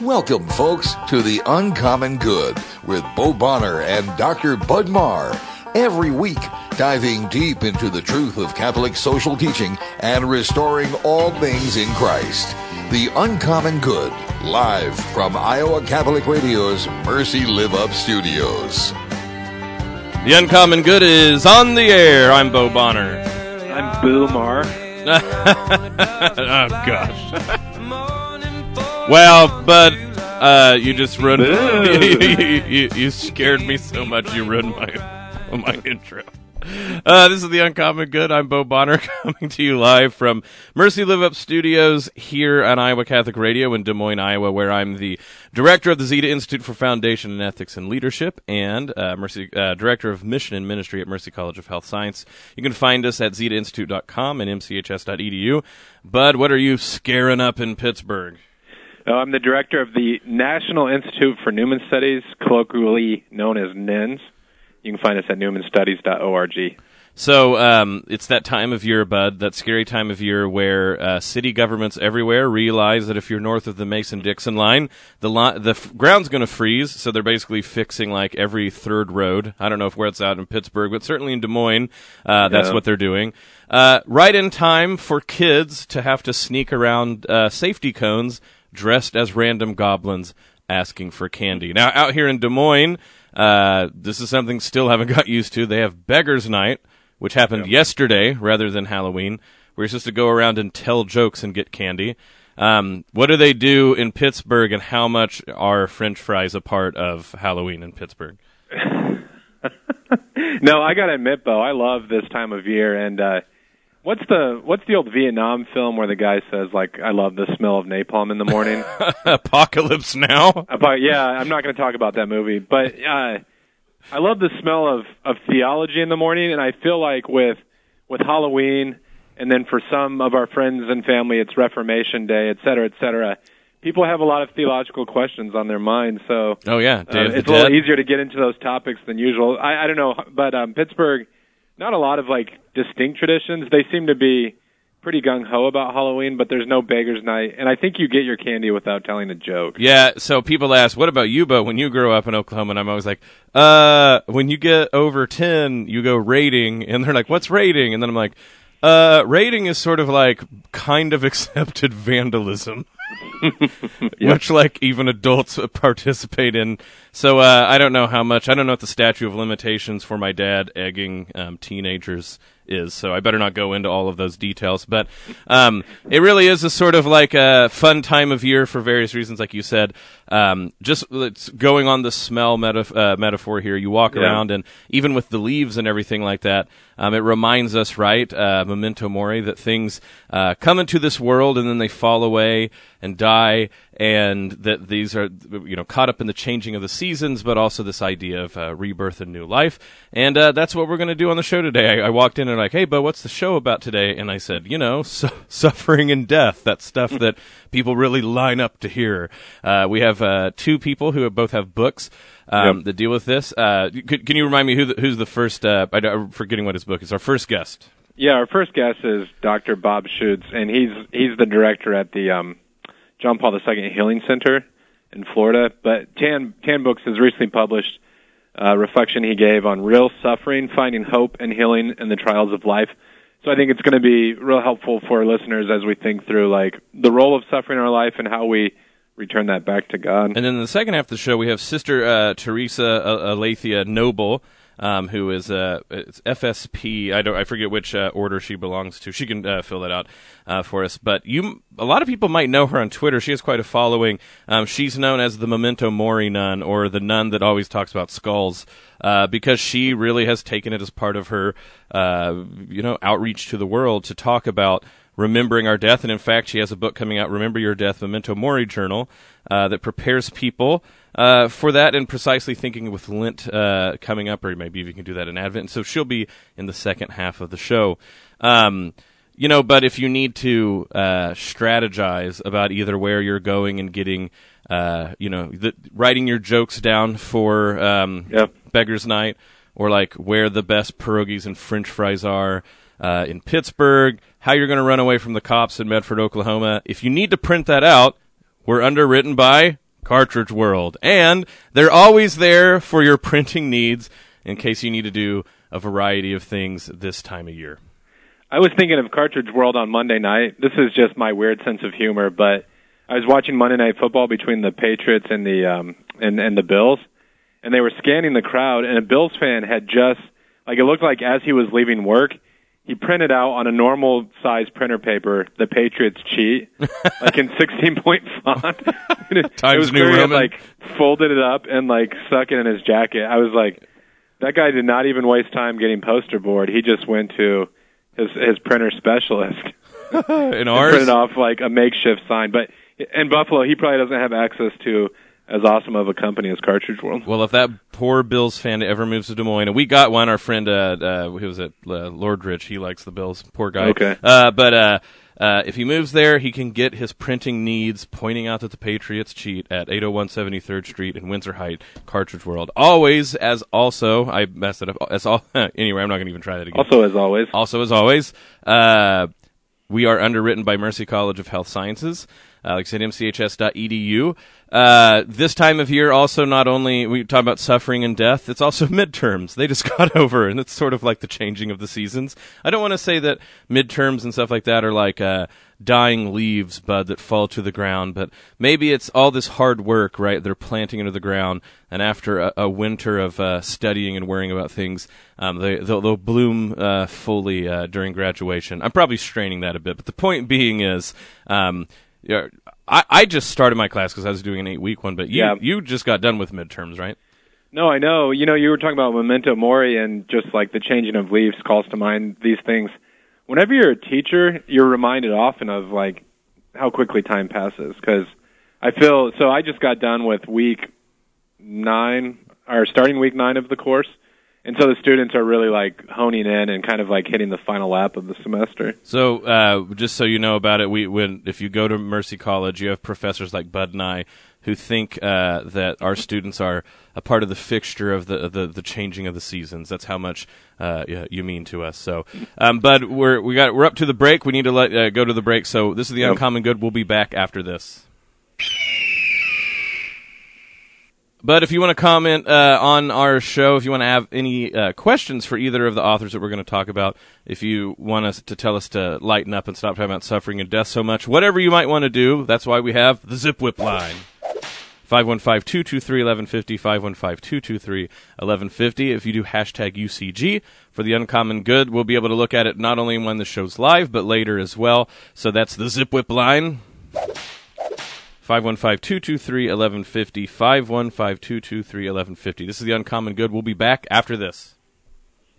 Welcome, folks, to the Uncommon Good with Bo Bonner and Dr. Bud Marr. Every week, diving deep into the truth of Catholic social teaching and restoring all things in Christ. The Uncommon Good, live from Iowa Catholic Radio's Mercy Live Up Studios. The Uncommon Good is on the air. I'm Bo Bonner. I'm Boo Marr. oh gosh. well, but uh, you just ruined. you, you, you scared me so much. You ruined my my intro. Uh, this is the Uncommon Good. I'm Bo Bonner coming to you live from Mercy Live Up Studios here on Iowa Catholic Radio in Des Moines, Iowa, where I'm the director of the Zeta Institute for Foundation and Ethics and Leadership and uh, Mercy uh, director of Mission and Ministry at Mercy College of Health Science. You can find us at zetainstitute.com and mchs.edu. Bud, what are you scaring up in Pittsburgh? Oh, I'm the director of the National Institute for Newman Studies, colloquially known as NINS. You can find us at newmanstudies.org. So um, it's that time of year, Bud, that scary time of year where uh, city governments everywhere realize that if you're north of the Mason-Dixon line, the the f- ground's going to freeze. So they're basically fixing like every third road. I don't know if where it's out in Pittsburgh, but certainly in Des Moines, uh, that's Yeah. what they're doing. Uh, right in time for kids to have to sneak around uh, safety cones dressed as random goblins asking for candy. Now, out here in Des Moines, uh, this is something still haven't got used to. They have Beggars Night, which happened yesterday rather than Halloween, where you're supposed to go around and tell jokes and get candy. Um, what do they do in Pittsburgh, and how much are French fries a part of Halloween in Pittsburgh? no, I gotta admit, Bo, I love this time of year. And uh, what's the what's the old Vietnam film where the guy says like, "I love the smell of napalm in the morning"? Apocalypse Now. about yeah, I'm not going to talk about that movie, but uh, I love the smell of of theology in the morning, and I feel like with with Halloween, and then for some of our friends and family, it's Reformation Day, et cetera, et cetera. People have a lot of theological questions on their mind, so Oh yeah, uh, Day of the it's a little easier to get into those topics than usual. I, I don't know, but um, Pittsburgh, not a lot of like distinct traditions. They seem to be pretty gung ho about Halloween, but there's no beggars night, and I think you get your candy without telling a joke. Yeah, so people ask, "What about you?" But when you grow up in Oklahoma, and I'm always like, "Uh, when you get over ten, you go raiding," and they're like, "What's raiding?" And then I'm like, "Uh, raiding is sort of like kind of accepted vandalism." Much like even adults participate in. So uh, I don't know how much. I don't know what the statute of limitations for my dad egging um, teenagers is. So I better not go into all of those details. But um, it really is a sort of like a fun time of year for various reasons, like you said. Um, just going on the smell metaf- uh, metaphor here. You walk Yeah. around, and even with the leaves and everything like that, um, it reminds us, right, uh, memento mori, that things uh, come into this world and then they fall away and die, and that these are, you know, caught up in the changing of the seasons, but also this idea of uh, rebirth and new life. And uh, that's what we're going to do on the show today. I, I walked in and like, hey, Bo, what's the show about today? And I said, you know, su- suffering and death. That stuff that people really line up to hear. Uh, we have uh, two people who both have books. Um, Yep. that deal with this. Uh, could, can you remind me who the, who's the first? Uh, I, am forgetting what his book is. Our first guest. Yeah, our first guest is Dr. Bob Schuchts, and he's he's the director at the um, John Paul II Healing Center in Florida. But Tan Tan Books has recently published a reflection he gave on real suffering, finding hope and healing in the trials of life. So I think it's going to be real helpful for our listeners as we think through like the role of suffering in our life and how we return that back to God. And then in the second half of the show, we have Sister uh, Theresa uh, Aletheia Noble, um, who is uh, FSP. I don't, I forget which uh, order she belongs to. She can uh, fill that out uh, for us. But you, a lot of people might know her on Twitter. She has quite a following. Um, she's known as the Memento Mori nun, or the nun that always talks about skulls, uh, because she really has taken it as part of her, you know, outreach to the world to talk about remembering our death. And in fact, she has a book coming out, Remember Your Death, Memento Mori Journal, uh, that prepares people uh, for that and precisely thinking with Lent uh, coming up, or maybe if you can do that in Advent. And so she'll be in the second half of the show. Um, you know, but if you need to uh, strategize about either where you're going and getting, uh, you know, the, writing your jokes down for um, Yep. Beggars Night, or like where the best pierogies and French fries are uh, in Pittsburgh, how you're going to run away from the cops in Medford, Oklahoma. If you need to print that out, we're underwritten by Cartridge World. And they're always there for your printing needs in case you need to do a variety of things this time of year. I was thinking of Cartridge World on Monday night. This is just my weird sense of humor, but I was watching Monday Night Football between the Patriots and the um and and the Bills, and they were scanning the crowd, and a Bills fan had just like it looked like as he was leaving work, he printed out on a normal size printer paper the Patriots cheat, like in 16 point font. it, Times it was New had, Roman. like folded it up and like stuck it in his jacket. I was like, that guy did not even waste time getting poster board. He just went to his his printer specialist In and ours, printed off like a makeshift sign. But in Buffalo, he probably doesn't have access to as awesome of a company as Cartridge World. Well, if that poor Bills fan ever moves to Des Moines, and we got one, our friend, uh, uh, who was it, uh, Lord Rich, he likes the Bills. Poor guy. Okay. Uh, but uh, uh, if he moves there, he can get his printing needs pointing out that the Patriots cheat at 801 73rd Street in Windsor Height, Cartridge World. Always, as also, I messed it up. As all, anyway, I'm not going to even try that again. Also, as always, Also, as always, uh, we are underwritten by Mercy College of Health Sciences. I said, mchs.edu. Uh, this time of year, also not only we talk about suffering and death, it's also midterms. They just got over, and it's sort of like the changing of the seasons. I don't want to say that midterms and stuff like that are like uh, dying leaves, bud, that fall to the ground, but maybe it's all this hard work, right? They're planting into the ground, and after a, a winter of uh, studying and worrying about things, um, they, they'll, they'll bloom uh, fully uh, during graduation. I'm probably straining that a bit, but the point being is. Um, yeah, I, I just started my class because I was doing an eight week one, but you Yeah. you just got done with midterms, right? No, I know. You know, you were talking about memento mori and just like the changing of leaves calls to mind these things. Whenever you're a teacher, you're reminded often of like how quickly time passes because I feel so. I just got done with week nine or starting week nine of the course, and so the students are really like honing in and kind of like hitting the final lap of the semester. So uh, just so you know about it, we when if you go to Mercy College, you have professors like Bud and I who think uh, that our students are a part of the fixture of the the, the changing of the seasons. That's how much uh, yeah, you mean to us. So, um, Bud, we're we got we're up to the break. We need to let uh, go to the break. So this is the Yep. Uncommon Good. We'll be back after this. But if you want to comment uh, on our show, if you want to have any uh, questions for either of the authors that we're going to talk about, if you want us to tell us to lighten up and stop talking about suffering and death so much, whatever you might want to do, that's why we have the Zip Whip line. 515-223-1150, 515-223-1150. If you do hashtag UCG for the uncommon good, we'll be able to look at it not only when the show's live, but later as well. So that's the Zip Whip line. 515-223-1150, 515-223-1150. This is the Uncommon Good. We'll be back after this.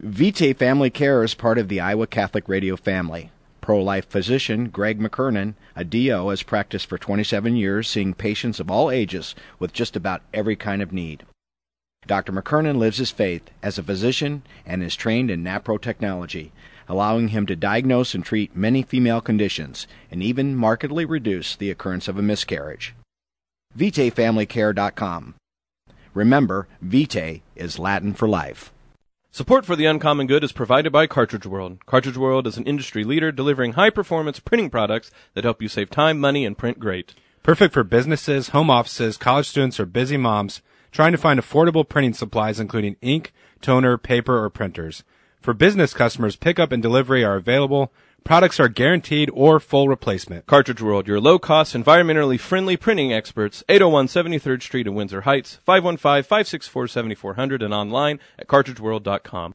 Vitae Family Care is part of the Iowa Catholic Radio family. Pro life physician Greg McKernan, a DO, has practiced for 27 years, seeing patients of all ages with just about every kind of need. Dr. McKernan lives his faith as a physician and is trained in NAPRO technology, allowing him to diagnose and treat many female conditions and even markedly reduce the occurrence of a miscarriage. VitaeFamilyCare.com. Remember, Vitae is Latin for life. Support for the Uncommon Good is provided by Cartridge World. Cartridge World is an industry leader delivering high performance printing products that help you save time, money, and print great. Perfect for businesses, home offices, college students, or busy moms trying to find affordable printing supplies, including ink, toner, paper, or printers. For business customers, pickup and delivery are available. Products are guaranteed or full replacement. Cartridge World, your low cost, environmentally friendly printing experts, 801 73rd Street in Windsor Heights, 515 564 7400, and online at cartridgeworld.com.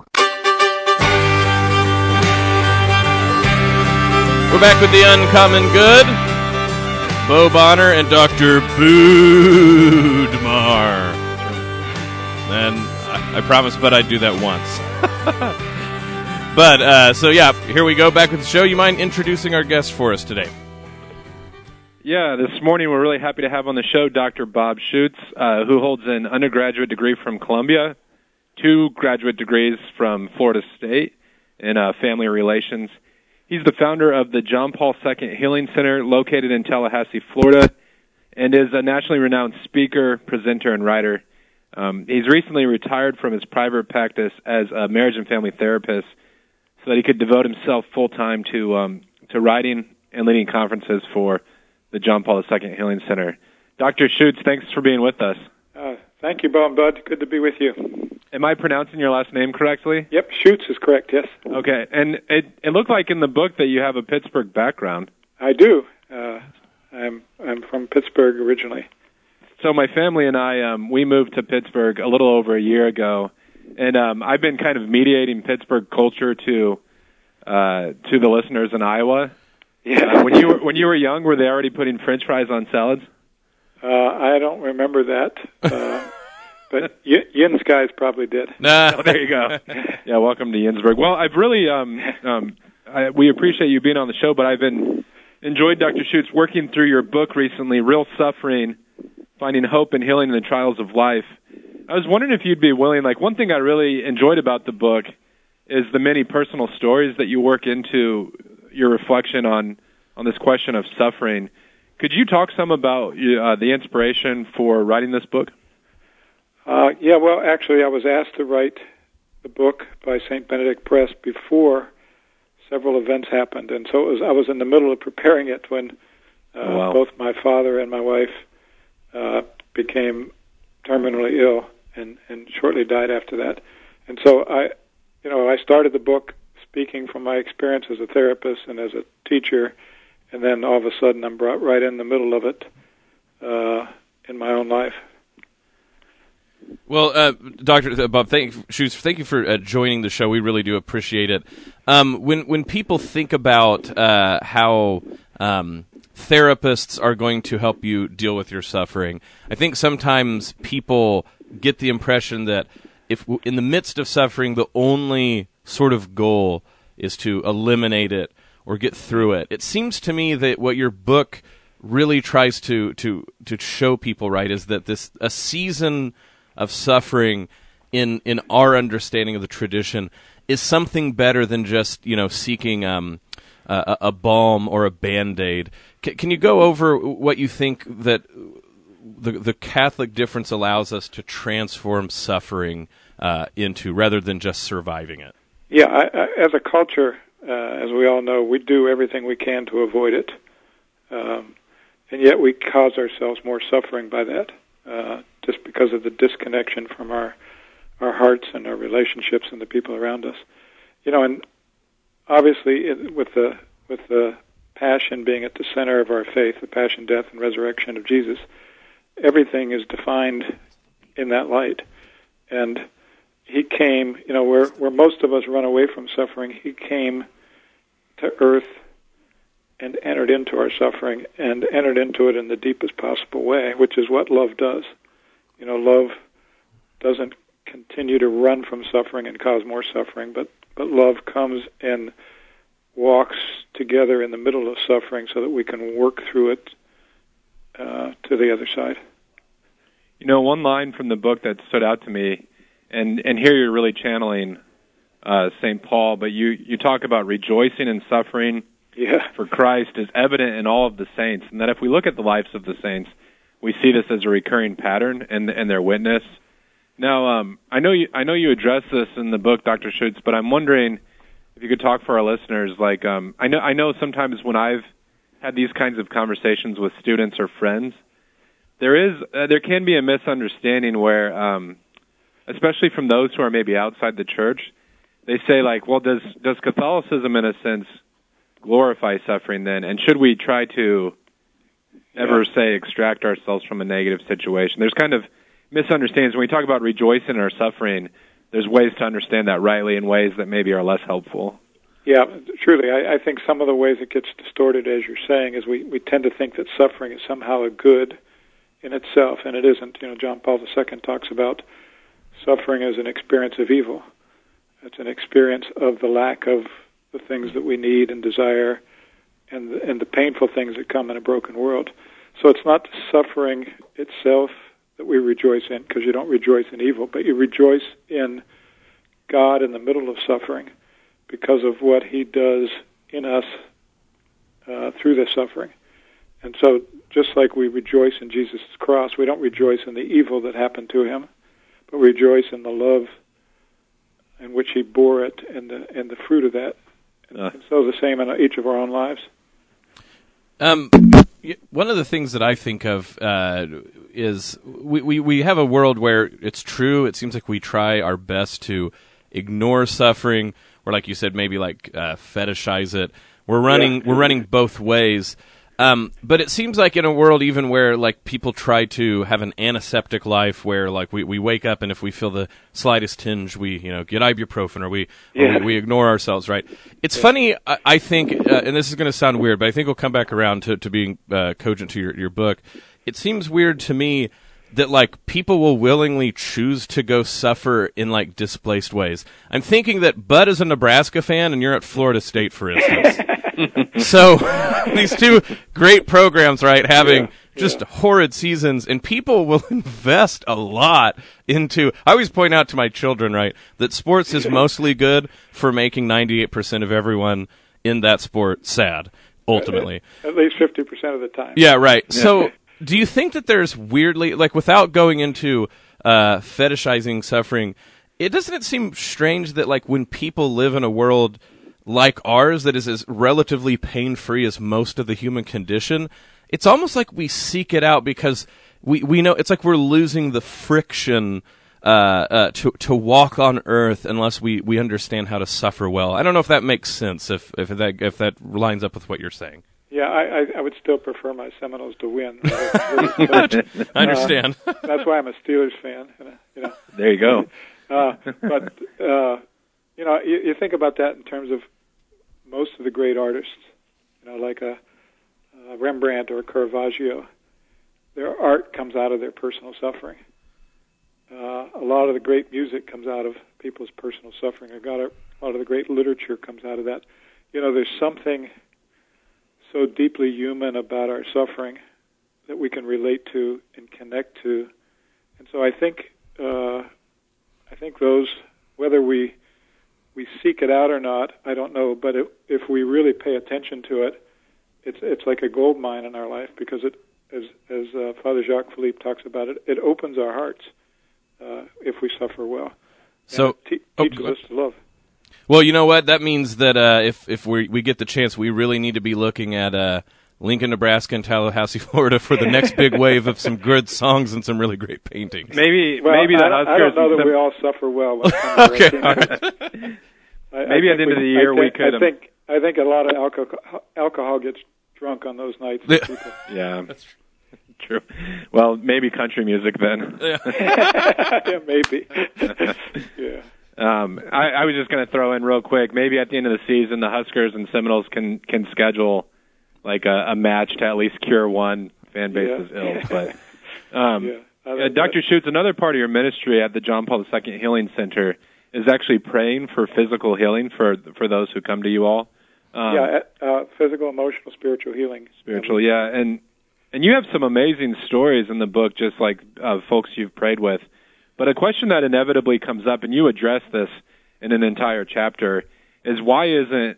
We're back with the Uncommon Good. Bo Bonner and Dr. Bud Marr. And I, I promised, but I'd do that once. but, uh, so yeah, here we go, back with the show. You mind introducing our guest for us today? Yeah, this morning we're really happy to have on the show Dr. Bob Schuchts, uh, who holds an undergraduate degree from Columbia, two graduate degrees from Florida State in uh, family relations. He's the founder of the John Paul II Healing Center located in Tallahassee, Florida, and is a nationally renowned speaker, presenter, and writer. Um, he's recently retired from his private practice as a marriage and family therapist so that he could devote himself full time to um, to writing and leading conferences for the John Paul II Healing Center. Dr. Schuchts, thanks for being with us. Uh, thank you, Bob. and Bud. Good to be with you. Am I pronouncing your last name correctly? Yep, Schuchts is correct, yes. Okay, and it it looked like in the book that you have a Pittsburgh background. I do. Uh, I'm I'm from Pittsburgh originally. So my family and I um, we moved to Pittsburgh a little over a year ago, and um, I've been kind of mediating Pittsburgh culture to uh, to the listeners in Iowa. Yeah. Uh, when you were when you were young, were they already putting French fries on salads? Uh, I don't remember that, uh, but y- Yin's guys probably did. Nah. Oh, there you go. yeah, welcome to Yinsburg. Well, I've really um, um, I, we appreciate you being on the show, but I've been enjoyed Dr. Schuchts working through your book recently, Real Suffering: Finding Hope and Healing in the Trials of Life. I was wondering if you'd be willing. Like one thing I really enjoyed about the book is the many personal stories that you work into your reflection on on this question of suffering. Could you talk some about uh, the inspiration for writing this book? Uh, yeah, well, actually, I was asked to write the book by St. Benedict Press before several events happened, and so it was, I was in the middle of preparing it when uh, Oh, wow. both my father and my wife uh, became terminally ill, and and shortly died after that. And so I, you know, I started the book speaking from my experience as a therapist and as a teacher, and then all of a sudden I'm brought right in the middle of it uh, in my own life. Well, uh, Doctor Bob, thank thank you for uh, joining the show. We really do appreciate it. Um, when when people think about uh, how um, therapists are going to help you deal with your suffering, I think sometimes people get the impression that if in the midst of suffering, the only sort of goal is to eliminate it or get through it. It seems to me that what your book really tries to to to show people right is that this a season of suffering in in our understanding of the tradition is something better than just you know seeking um, a, a balm or a band aid. C- can you go over what you think that the the Catholic difference allows us to transform suffering uh, into rather than just surviving it? Yeah, I, I, as a culture, as we all know, we do everything we can to avoid it, um, and yet we cause ourselves more suffering by that, uh, just because of the disconnection from our our hearts and our relationships and the people around us. You know, and obviously, it, with the with the passion being at the center of our faith, the passion, death, and resurrection of Jesus, everything is defined in that light, and he came, you know, where where most of us run away from suffering, he came to earth and entered into our suffering and entered into it in the deepest possible way, which is what love does. You know, love doesn't continue to run from suffering and cause more suffering, but but love comes and walks together in the middle of suffering so that we can work through it uh, to the other side. You know, one line from the book that stood out to me, and and here you're really channeling uh, St. Paul, but you you talk about rejoicing in suffering Yeah. for Christ is evident in all of the saints, and that if we look at the lives of the saints, we see this as a recurring pattern and and their witness. Now, um, I know you. I know you address this in the book, Dr. Schuchts, but I'm wondering if you could talk for our listeners. Like, um, I know. I know sometimes when I've had these kinds of conversations with students or friends, there is uh, there can be a misunderstanding where, um, especially from those who are maybe outside the church, they say like, well, does does Catholicism in a sense glorify suffering then, and should we try to ever Yeah. say extract ourselves from a negative situation? There's kind of misunderstandings when we talk about rejoicing in our suffering. There's ways to understand that rightly and ways that maybe are less helpful. Yeah, truly, I, I think some of the ways it gets distorted, as you're saying, is we, we tend to think that suffering is somehow a good in itself, and it isn't. You know, John Paul II talks about suffering is an experience of evil. It's an experience of the lack of the things that we need and desire, and the, and the painful things that come in a broken world. So it's not suffering itself that we rejoice in, because you don't rejoice in evil, but you rejoice in God in the middle of suffering because of what He does in us uh, through the suffering. And so, just like we rejoice in Jesus' cross, we don't rejoice in the evil that happened to Him, but rejoice in the love in which He bore it and the and the fruit of that. And, Uh. and so, the same in each of our own lives. Um, one of the things that I think of uh, is we, we, we have a world where it's true. It seems like we try our best to ignore suffering, or like you said, maybe like uh, fetishize it. We're running Yeah. we're running both ways. Um, but it seems like in a world even where like people try to have an antiseptic life where like we, we wake up and if we feel the slightest tinge we you know get ibuprofen or we or we, we ignore ourselves right? It's funny I, I think uh, and this is going to sound weird but I think we'll come back around to, to being uh, cogent to your, your book. It seems weird to me that like people will willingly choose to go suffer in like displaced ways I'm thinking that Bud is a Nebraska fan and you're at Florida State for instance so these two great programs, right, having just horrid seasons, and people will invest a lot into. I always point out to my children, right, that sports is mostly good for making ninety-eight percent of everyone in that sport sad. Ultimately, At least fifty percent of the time. yeah, right. So, do you think that there's weirdly, like, without going into uh, fetishizing suffering, it doesn't it seem strange that, like, when people live in a world like ours that is as relatively pain free as most of the human condition, it's almost like we seek it out because we, we know it's like we're losing the friction. Uh, uh, to to walk on Earth unless we, we understand how to suffer well. I don't know if that makes sense. If if that if that lines up with what you're saying. Yeah, I, I, I would still prefer my Seminoles to win. rather than but, I understand. uh, that's why I'm a Steelers fan. uh, You know, There you go. Uh, but uh, you know, you, you think about that in terms of most of the great artists, you know, like a, a Rembrandt or a Caravaggio. Their art comes out of their personal suffering. Uh, a lot of the great music comes out of people's personal suffering. A lot of, a lot of the great literature comes out of that. You know, there's something so deeply human about our suffering that we can relate to and connect to. And so I think uh, I think those whether we we seek it out or not, I don't know. But if, if we really pay attention to it, it's it's like a gold mine in our life because it, as as uh, Father Jacques Philippe talks about it, it opens our hearts uh, if we suffer well. So- te- oh, teaches us to love. Well, you know what? That means that uh, if if we we get the chance, we really need to be looking at uh, Lincoln, Nebraska, and Tallahassee, Florida, for the next big wave of some good songs and some really great paintings. Maybe Well, maybe the I, I don't know that some- we all suffer well. when it comes to Okay, our all team. I- I Maybe at the end of the year I we think, could, I um, think I think a lot of alcohol alcohol gets drunk on those nights. Yeah. People. yeah, that's true. Well, maybe country music then. yeah, maybe. yeah. Um, I, I was just going to throw in real quick. Maybe at the end of the season, the Huskers and Seminoles can can schedule like a, a match to at least cure one fan base's Yeah. ills. But um, Yeah. Uh, Dr. Schuchts, another part of your ministry at the John Paul II Healing Center is actually praying for physical healing for for those who come to you all. Um, yeah, uh, physical, emotional, spiritual healing. spiritual yeah and and you have some amazing stories in the book just like uh, folks you've prayed with but a question that inevitably comes up and you address this in an entire chapter is why isn't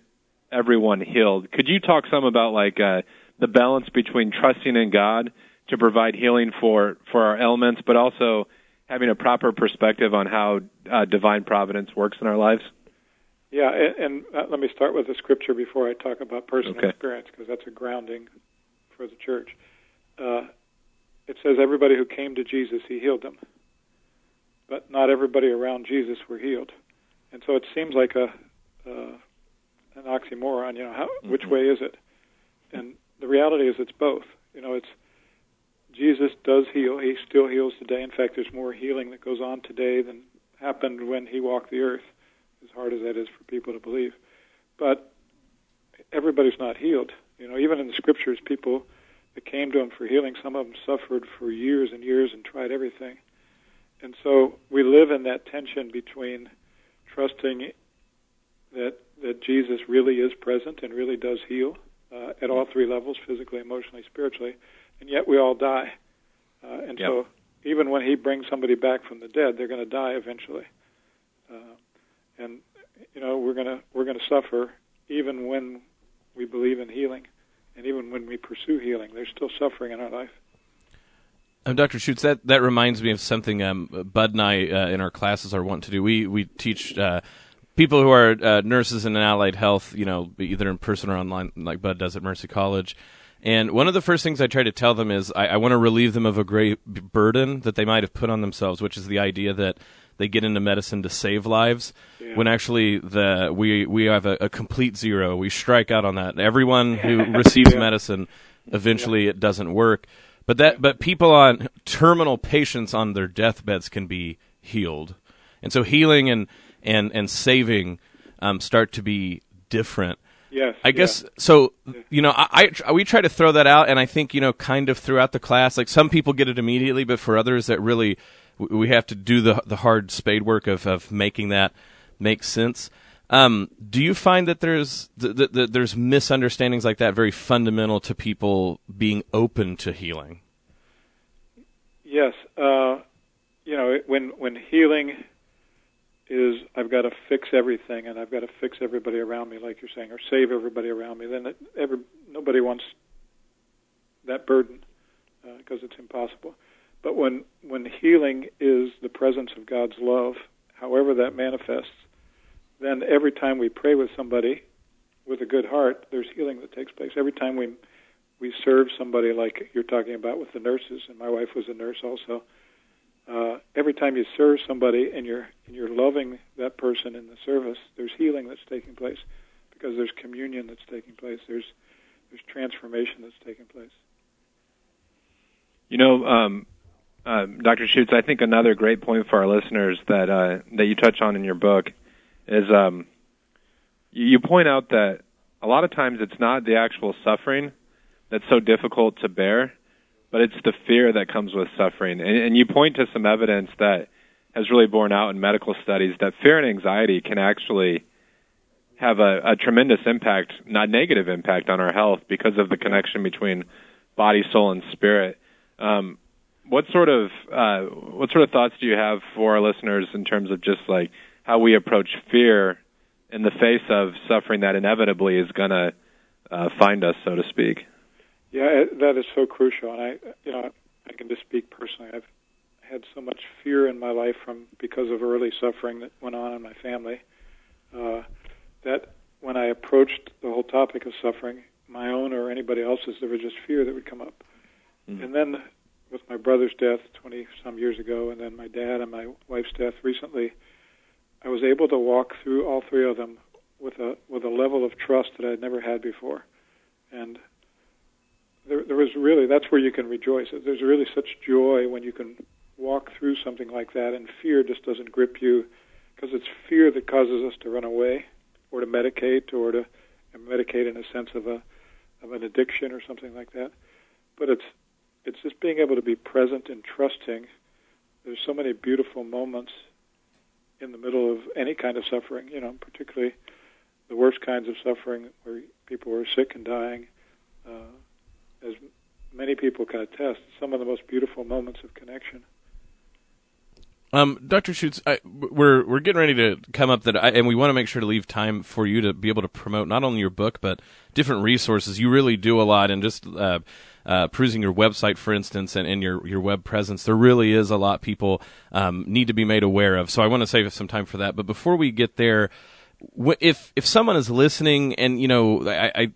everyone healed could you talk some about like uh, the balance between trusting in god to provide healing for for our ailments but also having a proper perspective on how uh, divine providence works in our lives? Yeah, and, and uh, let me start with the scripture before I talk about personal Okay. experience, because that's a grounding for the church. Uh, it says, Everybody who came to Jesus, he healed them. But not everybody around Jesus were healed. And so it seems like a uh, an oxymoron. You know, how, which Mhm. way is it? And the reality is, it's both. You know, it's Jesus does heal. He still heals today. In fact, there's more healing that goes on today than happened when he walked the earth, as hard as that is for people to believe. But everybody's not healed. You know, even in the scriptures, people that came to him for healing, some of them suffered for years and years and tried everything. And so we live in that tension between trusting that that Jesus really is present and really does heal uh, at all three levels physically, emotionally, spiritually, and yet we all die. Uh, and Yep. so even when he brings somebody back from the dead, they're going to die eventually. Uh, and you know we're going to we're going to suffer even when we believe in healing, and even when we pursue healing, there's still suffering in our life. Um, Dr. Schuchts, that, that reminds me of something um, Bud and I uh, in our classes are wanting to do. We we teach uh, people who are uh, nurses in allied health, you know, either in person or online, like Bud does at Mercy College. And one of the first things I try to tell them is I, I want to relieve them of a great burden that they might have put on themselves, which is the idea that they get into medicine to save lives, Yeah. when actually the we we have a, a complete zero. We strike out on that. Everyone who receives Yeah. medicine, eventually it doesn't work. But that but people on terminal patients on their deathbeds can be healed, and so healing and and and saving um, start to be different. Yes, I guess so. You know, I, I we try to throw that out, and I think you know, kind of throughout the class, like some people get it immediately, but for others, that really we have to do the the hard spade work of of making that make sense. Um, do you find that there's th- th- th- there's misunderstandings like that very fundamental to people being open to healing? Yes, uh, you know when when healing is I've got to fix everything and I've got to fix everybody around me, like you're saying, or save everybody around me. Then it, every nobody wants that burden because it's impossible. But when when healing is the presence of God's love, however that manifests, then every time we pray with somebody with a good heart, there's healing that takes place. Every time we we serve somebody like you're talking about with the nurses, and my wife was a nurse also. Uh, every time you serve somebody and you're and you're loving that person in the service, there's healing that's taking place because there's communion that's taking place. There's there's transformation that's taking place. You know, um, uh, Dr. Schuchts, I think another great point for our listeners that uh, that you touch on in your book is um, you, point out that a lot of times it's not the actual suffering that's so difficult to bear, but it's the fear that comes with suffering. And, and you point to some evidence that has really borne out in medical studies that fear and anxiety can actually have a, a tremendous impact, not negative impact, on our health because of the connection between body, soul, and spirit. Um, what sort of uh, what sort of thoughts do you have for our listeners in terms of just like how we approach fear in the face of suffering that inevitably is going to uh, find us, so to speak? Yeah, that is so crucial, and I, you know, I can just speak personally. I've had so much fear in my life from because of early suffering that went on in my family. Uh, that when I approached the whole topic of suffering, my own or anybody else's, there was just fear that would come up. Mhm. And then, with my brother's death 20 some years ago, and then my dad and my wife's death recently, I was able to walk through all three of them with a with a level of trust that I'd never had before, and there, there was really that's where you can rejoice. There's really such joy when you can walk through something like that, and fear just doesn't grip you because it's fear that causes us to run away or to medicate or to medicate in a sense of a of an addiction or something like that. But it's it's just being able to be present and trusting. There's so many beautiful moments in the middle of any kind of suffering, you know, particularly the worst kinds of suffering where people are sick and dying. Uh, as many people can attest, some of the most beautiful moments of connection. Um, Dr. Schuchts, I, we're we're getting ready to come up that, I, and we want to make sure to leave time for you to be able to promote not only your book but different resources. You really do a lot, and just uh, uh, perusing your website, for instance, and, and your your web presence, there really is a lot people um, need to be made aware of. So I want to save some time for that. But before we get there, if if someone is listening and you know I, I,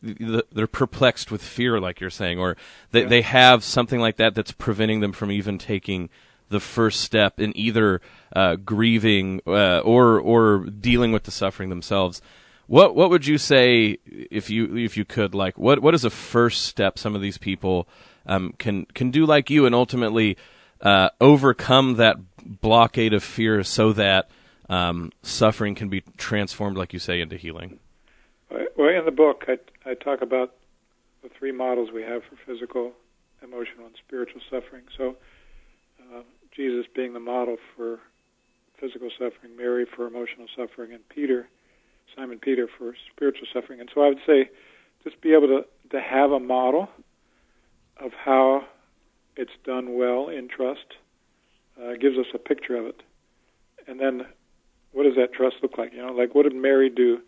they're perplexed with fear, like you're saying, or they, yeah. they have something like that that's preventing them from even taking the first step in either uh, grieving uh, or or dealing with the suffering themselves. What what would you say if you if you could like what what is a first step some of these people um, can can do like you and ultimately uh, overcome that blockade of fear so that um, suffering can be transformed, like you say, into healing? Well, in the book, I, I talk about the three models we have for physical, emotional, and spiritual suffering. So, uh, Jesus being the model for physical suffering, Mary for emotional suffering, and Peter, Simon Peter for spiritual suffering. And so I would say just be able to, to have a model of how it's done well in trust uh, gives us a picture of it. And then what does that trust look like? You know, like what did Mary do?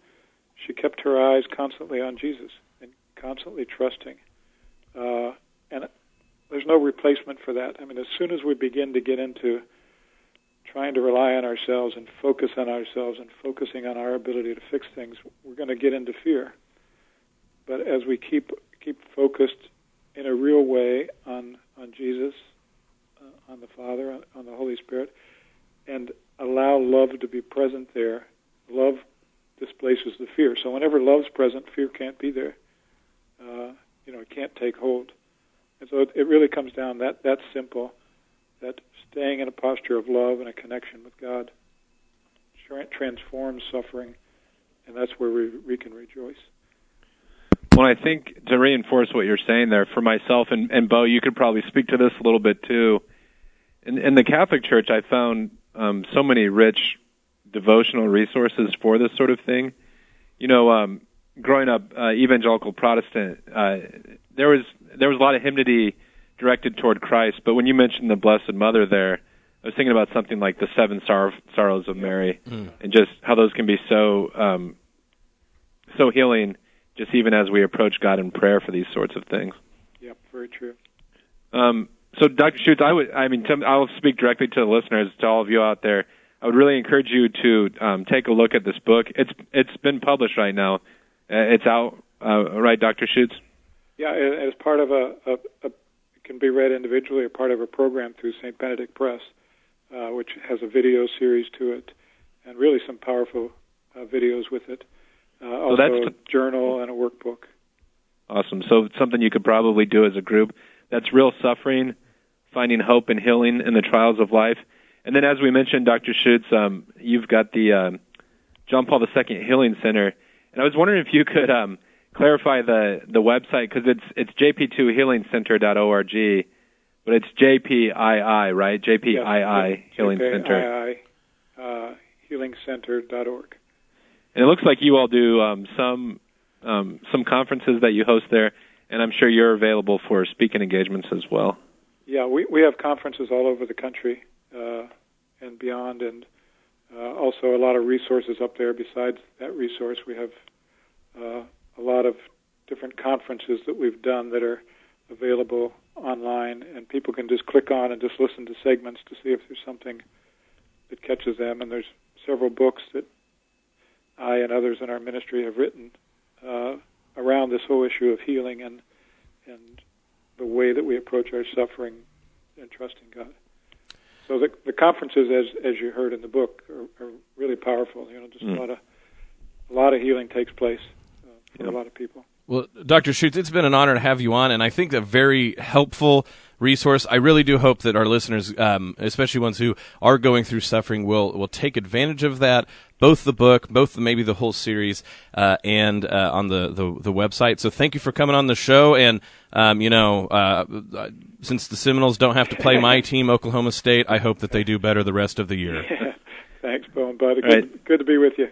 She kept her eyes constantly on Jesus and constantly trusting. Uh, and there's no replacement for that. I mean, as soon as we begin to get into trying to rely on ourselves and focus on ourselves and focusing on our ability to fix things, we're going to get into fear. But as we keep keep focused in a real way on on Jesus, uh, on the Father, on, on the Holy Spirit, and allow love to be present there, love displaces the fear. So whenever love's present, fear can't be there. Uh, you know, it can't take hold. And so it, it really comes down that that's simple. That staying in a posture of love and a connection with God tra- transforms suffering, and that's where we, we can rejoice. Well, I think to reinforce what you're saying there, for myself and, and Bo, you could probably speak to this a little bit too. In, in the Catholic Church, I found um, so many rich devotional resources for this sort of thing. You know, um, growing up uh, evangelical Protestant, uh, there was there was a lot of hymnody directed toward Christ. But when you mentioned the Blessed Mother there, I was thinking about something like the Seven Sor- Sorrows of Mary, mm. and just how those can be so um, so healing, just even as we approach God in prayer for these sorts of things. Yep, very true. Um, so, Dr. Schuchts, I would, I mean, I'll speak directly to the listeners, to all of you out there. I would really encourage you to um, take a look at this book. It's it's been published right now. Uh, it's out, uh, right, Dr. Schuchts? Yeah, as part of a, a, a, it can be read individually or part of a program through St. Benedict Press, uh, which has a video series to it, and really some powerful uh, videos with it. Uh, also, so that's a journal and a workbook. Awesome. So something you could probably do as a group. That's real suffering, finding hope and healing in the trials of life. And then, as we mentioned, Dr. Schuchts, um, you've got the um, John Paul II Healing Center, and I was wondering if you could um, clarify the the website because it's it's jp2healingcenter.org, but it's JPII, right? JPII yes, Healing Center. JPII uh, healingcenter.org. And it looks like you all do um, some um, some conferences that you host there and I'm sure you're available for speaking engagements as well. Yeah, we we have conferences all over the country uh, and beyond, and uh, also a lot of resources up there. Besides that resource, we have uh, a lot of different conferences that we've done that are available online, and people can just click on and just listen to segments to see if there's something that catches them. And there's several books that I and others in our ministry have written uh, around this whole issue of healing and and the way that we approach our suffering and trusting God. So the the conferences, as as you heard in the book, are, are really powerful. You know, just mm. a lot of a lot of healing takes place for yep. a lot of people. Well, Dr. Schuchts, it's been an honor to have you on, and I think a very helpful resource. I really do hope that our listeners, um, especially ones who are going through suffering, will will take advantage of that. Both the book, both the, maybe the whole series, uh, and uh, on the, the, the website. So thank you for coming on the show. And um, you know, uh, since the Seminoles don't have to play my team, Oklahoma State, I hope that they do better the rest of the year. Thanks, Bo and Bud. Good, right. good to be with you.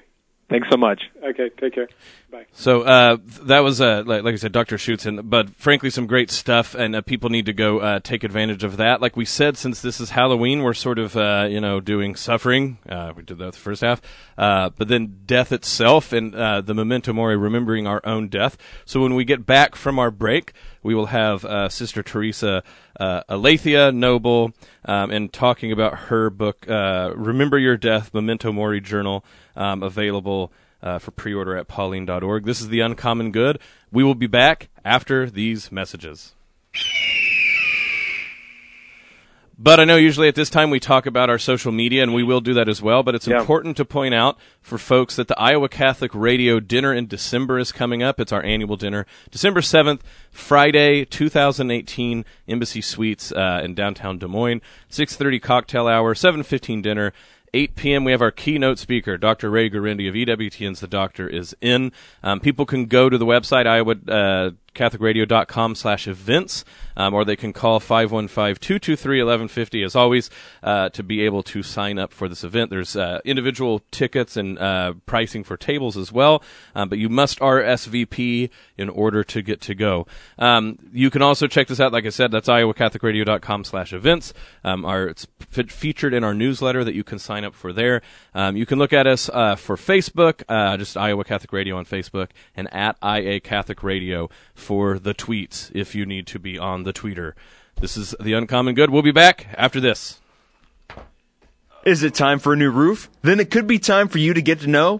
Thanks so much. Okay, take care. Bye. So uh, that was, uh, like, like I said, Dr. Schuchts, and but frankly, some great stuff, and uh, people need to go uh, take advantage of that. Like we said, since this is Halloween, we're sort of, uh, you know, doing suffering. Uh, we did that the first half, but then death itself and the memento mori, remembering our own death. So when we get back from our break, we will have Sister Theresa Aletheia Noble, um, and talking about her book, "Remember Your Death: Memento Mori Journal." um, available uh, for pre order at Pauline.org. This is The Uncommon Good. We will be back after these messages. But I know usually at this time we talk about our social media, and we will do that as well. But it's Yeah. important to point out for folks that the Iowa Catholic Radio dinner in December is coming up. It's our annual dinner, December 7th, Friday, 2018, Embassy Suites uh, in downtown Des Moines. 6.30 cocktail hour, 7.15 dinner. 8 p.m. We have our keynote speaker, Dr. Ray Guarendi of EWTN's The Doctor is in. Um, people can go to the website, Iowa, uh, catholicradio.com slash events, um, or they can call 515-223-1150 as always, uh, to be able to sign up for this event. There's, uh, individual tickets and, uh, pricing for tables as well, um, but you must RSVP in order to get to go. Um, you can also check this out, like I said, that's iowacatholicradio.com slash events. Um, our, it's f- featured in our newsletter that you can sign up for there. Um, you can look at us, uh, for Facebook, uh, just Iowa Catholic Radio on Facebook, and at IA Catholic Radio for the tweets if you need to be on the tweeter. This is the Uncommon Good. We'll be back after this. Is it time for a new roof? Then it could be time for you to get to know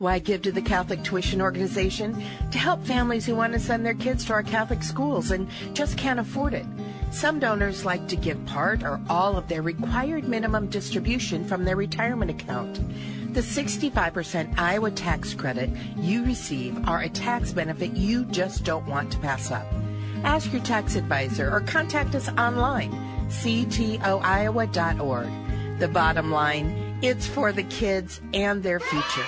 Why give to the Catholic Tuition Organization? To help families who want to send their kids to our Catholic schools and just can't afford it. Some donors like to give part or all of their required minimum distribution from their retirement account. The 65% Iowa tax credit you receive are a tax benefit you just don't want to pass up. Ask your tax advisor or contact us online, ctoiowa.org. The bottom line, it's for the kids and their future.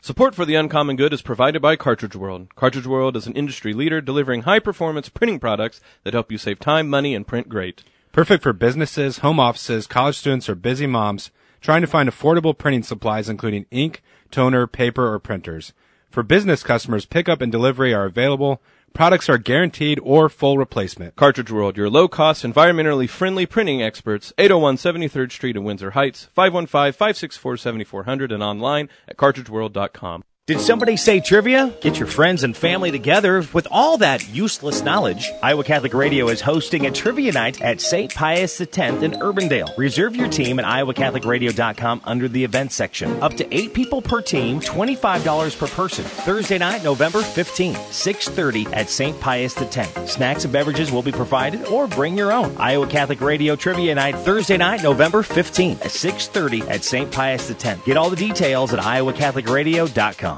Support for the Uncommon Good is provided by Cartridge World. Cartridge World is an industry leader delivering high performance printing products that help you save time, money, and print great. Perfect for businesses, home offices, college students, or busy moms trying to find affordable printing supplies, including ink, toner, paper, or printers. For business customers, pickup and delivery are available. Products are guaranteed or full replacement. Cartridge World, your low cost, environmentally friendly printing experts, 801 73rd Street in Windsor Heights, 515 564 7400, and online at cartridgeworld.com. Did somebody say trivia? Get your friends and family together with all that useless knowledge. Iowa Catholic Radio is hosting a trivia night at St. Pius X in Urbandale. Reserve your team at iowacatholicradio.com under the events section. Up to eight people per team, $25 per person. Thursday night, November 15th, 6.30 at St. Pius X. Snacks and beverages will be provided or bring your own. Iowa Catholic Radio Trivia Night, Thursday night, November 15th at 6.30 at St. Pius X. Get all the details at iowacatholicradio.com.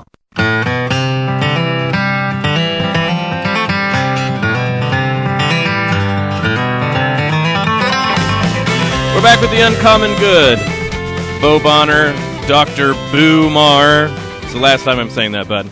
We're back with the Uncommon Good. Bo Bonner, Dr. Boo Mar. It's the last time I'm saying that, bud.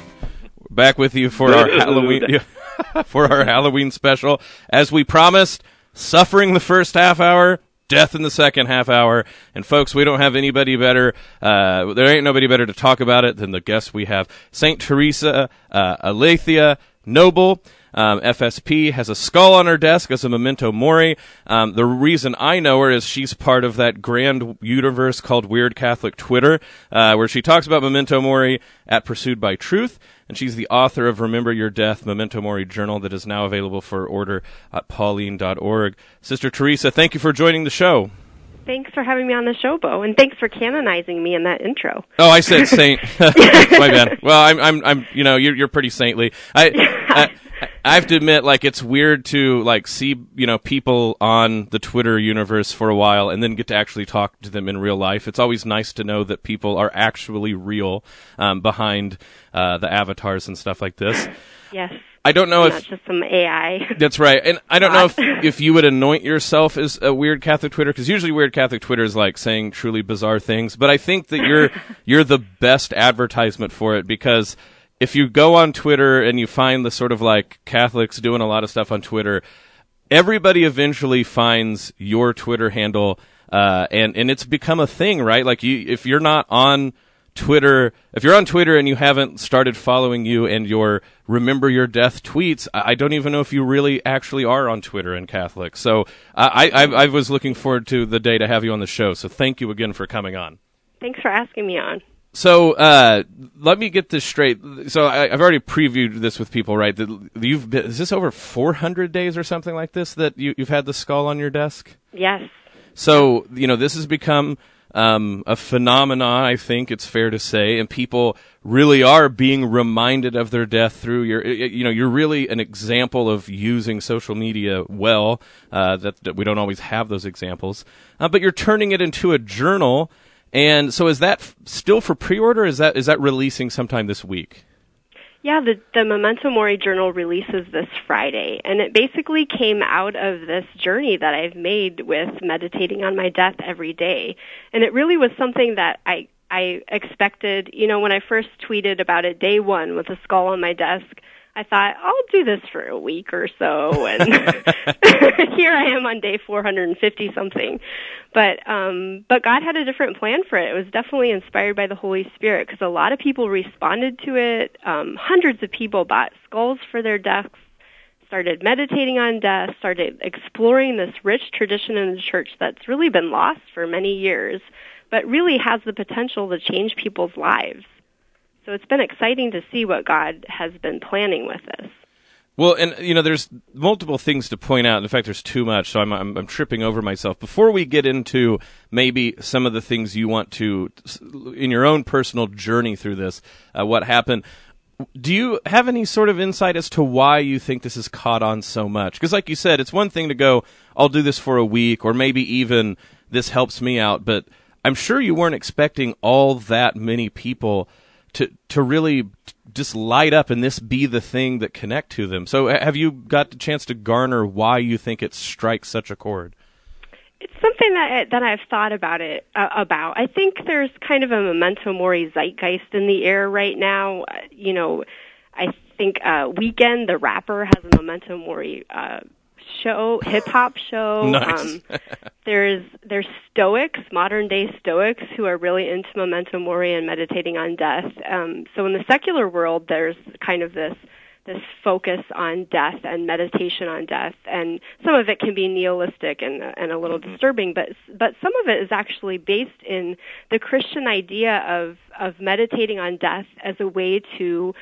We're back with you for our Halloween for our Halloween special. As we promised, suffering the first half hour, death in the second half hour. And folks, we don't have anybody better. Uh, there ain't nobody better to talk about it than the guest we have, Saint Theresa uh, Aletheia Noble. Um, FSP has a skull on her desk as a memento mori. Um, the reason I know her is she's part of that grand universe called Weird Catholic Twitter, uh, where she talks about memento mori at Pursued by Truth, and she's the author of Remember Your Death, Memento Mori Journal, that is now available for order at Pauline.org. Sister Theresa, thank you for joining the show. Thanks for having me on the show, Bo, and thanks for canonizing me in that intro. Oh, I said saint. My bad. Well, I'm, I'm, I'm. You know, you're, you're pretty saintly. I, I, have to admit, like, it's weird to like see, you know, people on the Twitter universe for a while and then get to actually talk to them in real life. It's always nice to know that people are actually real um, behind uh, the avatars and stuff like this. Yes. I don't know I'm if not just some AI. That's right, and I don't know if if you would anoint yourself as a weird Catholic Twitter because usually weird Catholic Twitter is like saying truly bizarre things. But I think that you're you're the best advertisement for it because if you go on Twitter and you find the sort of like Catholics doing a lot of stuff on Twitter, everybody eventually finds your Twitter handle, uh, and and it's become a thing, right? Like you, if you're not on Twitter, if you're on Twitter and you haven't started following you and your remember your death tweets, I don't even know if you really actually are on Twitter and Catholic. So I, I, I was looking forward to the day to have you on the show. So thank you again for coming on. Thanks for asking me on. So uh, let me get this straight. So I, I've already previewed this with people, right? That you've been, is this over 400 days or something like this that you, you've had the skull on your desk? Yes. So you know this has become um, a phenomenon. I think it's fair to say, and people really are being reminded of their death through your. You know, you're really an example of using social media well. Uh, that, that we don't always have those examples, uh, but you're turning it into a journal. And so, is that still for pre-order? Is that is that releasing sometime this week? Yeah, the the Memento Mori journal releases this Friday, and it basically came out of this journey that I've made with meditating on my death every day. And it really was something that I I expected, you know, when I first tweeted about it day 1 with a skull on my desk, I thought I'll do this for a week or so and here I am on day 450 something. But um but God had a different plan for it. It was definitely inspired by the Holy Spirit because a lot of people responded to it. Um hundreds of people bought skulls for their desks started meditating on death, started exploring this rich tradition in the church that's really been lost for many years, but really has the potential to change people's lives. So it's been exciting to see what God has been planning with this. Well, and you know, there's multiple things to point out. In fact, there's too much, so I'm, I'm, I'm tripping over myself. Before we get into maybe some of the things you want to, in your own personal journey through this, uh, what happened. Do you have any sort of insight as to why you think this has caught on so much? Because, like you said, it's one thing to go, I'll do this for a week, or maybe even this helps me out, but I'm sure you weren't expecting all that many people to to really just light up and this be the thing that connect to them. So have you got the chance to garner why you think it strikes such a chord? It's something that that I've thought about it uh, about. I think there's kind of a memento mori zeitgeist in the air right now. Uh, you know, I think uh Weeknd the rapper has a memento mori uh show, hip hop show. Nice. Um, there's there's Stoics, modern day Stoics, who are really into memento mori and meditating on death. Um, so in the secular world, there's kind of this this focus on death and meditation on death, and some of it can be nihilistic and and a little disturbing, but but some of it is actually based in the Christian idea of of meditating on death as a way to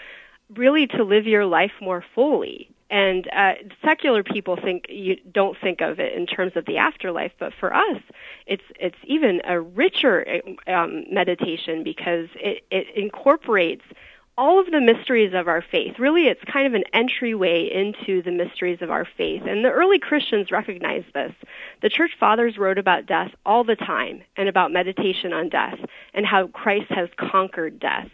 really to live your life more fully and uh, secular people think you don't think of it in terms of the afterlife, but for us, it's it's even a richer um, meditation because it, it incorporates all of the mysteries of our faith. Really, it's kind of an entryway into the mysteries of our faith. And the early Christians recognized this. The church fathers wrote about death all the time and about meditation on death and how Christ has conquered death.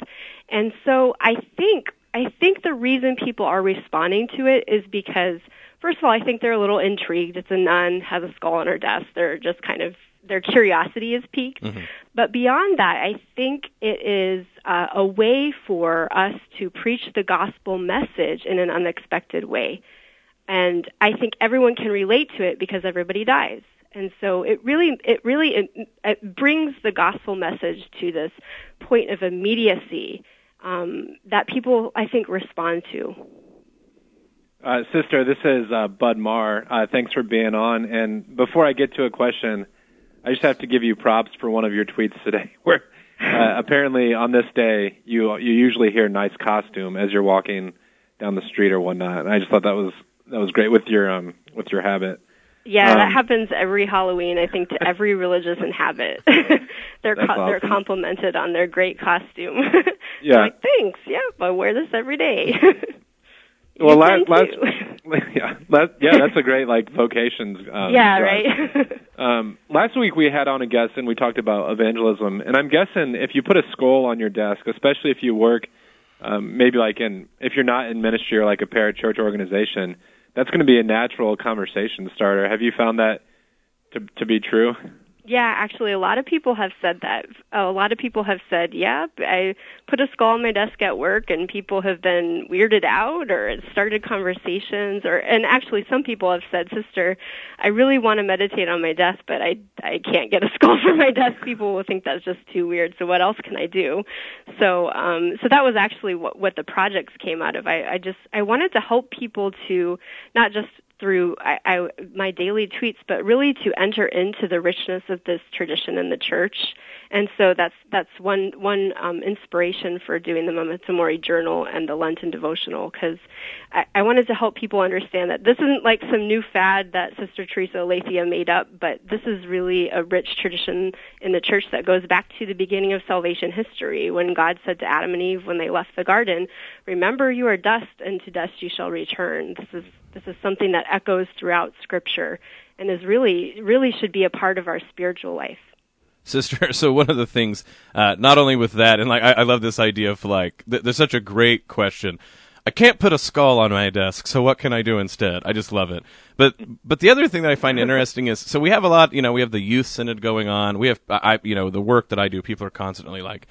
And so I think I think the reason people are responding to it is because, first of all, I think they're a little intrigued. It's a nun, has a skull on her desk. They're just kind of, their curiosity is piqued. Mm-hmm. But beyond that, I think it is uh, a way for us to preach the gospel message in an unexpected way. And I think everyone can relate to it because everybody dies. And so it really, it really, it, it brings the gospel message to this point of immediacy um, that people, I think, respond to. Uh, sister, this is uh, Bud Marr. Uh, thanks for being on. And before I get to a question, I just have to give you props for one of your tweets today, where uh, apparently on this day you you usually hear "nice costume" as you're walking down the street or whatnot. And I just thought that was that was great with your um with your habit. Yeah, Um, that happens every Halloween. I think to every religious inhabit, they're co- they're complimented on their great costume. Yeah. like thanks. Yeah, I wear this every day. Well, last, last yeah, last, yeah, that's a great like vocations. Um, yeah, right. Um, last week we had on a guest and we talked about evangelism, and I'm guessing if you put a skull on your desk, especially if you work um, maybe like in if you're not in ministry or like a parachurch organization, that's going to be a natural conversation starter. Have you found that to to be true? Yeah, actually, a lot of people have said that. A lot of people have said, "Yeah, I put a skull on my desk at work," and people have been weirded out or started conversations. Or, and actually, some people have said, "Sister, I really want to meditate on my desk, but I I can't get a skull for my desk. People will think that's just too weird. So what else can I do?" So, um, so that was actually what what the projects came out of. I, I just I wanted to help people to not just through I, I, my daily tweets, but really to enter into the richness of this tradition in the church. And so that's that's one one um, inspiration for doing the Memento Mori journal and the Lenten devotional because I, I wanted to help people understand that this isn't like some new fad that Sister Theresa Aletheia made up, but this is really a rich tradition in the church that goes back to the beginning of salvation history when God said to Adam and Eve when they left the garden, "Remember, you are dust, and to dust you shall return." This is this is something that echoes throughout Scripture and is really, really should be a part of our spiritual life. Sister, so one of the things, uh, not only with that, and like I, I love this idea of like, th- there's such a great question. I can't put a skull on my desk, so what can I do instead? I just love it. But but the other thing that I find interesting is so we have a lot, you know, we have the youth synod going on. We have I you know, the work that I do, people are constantly like,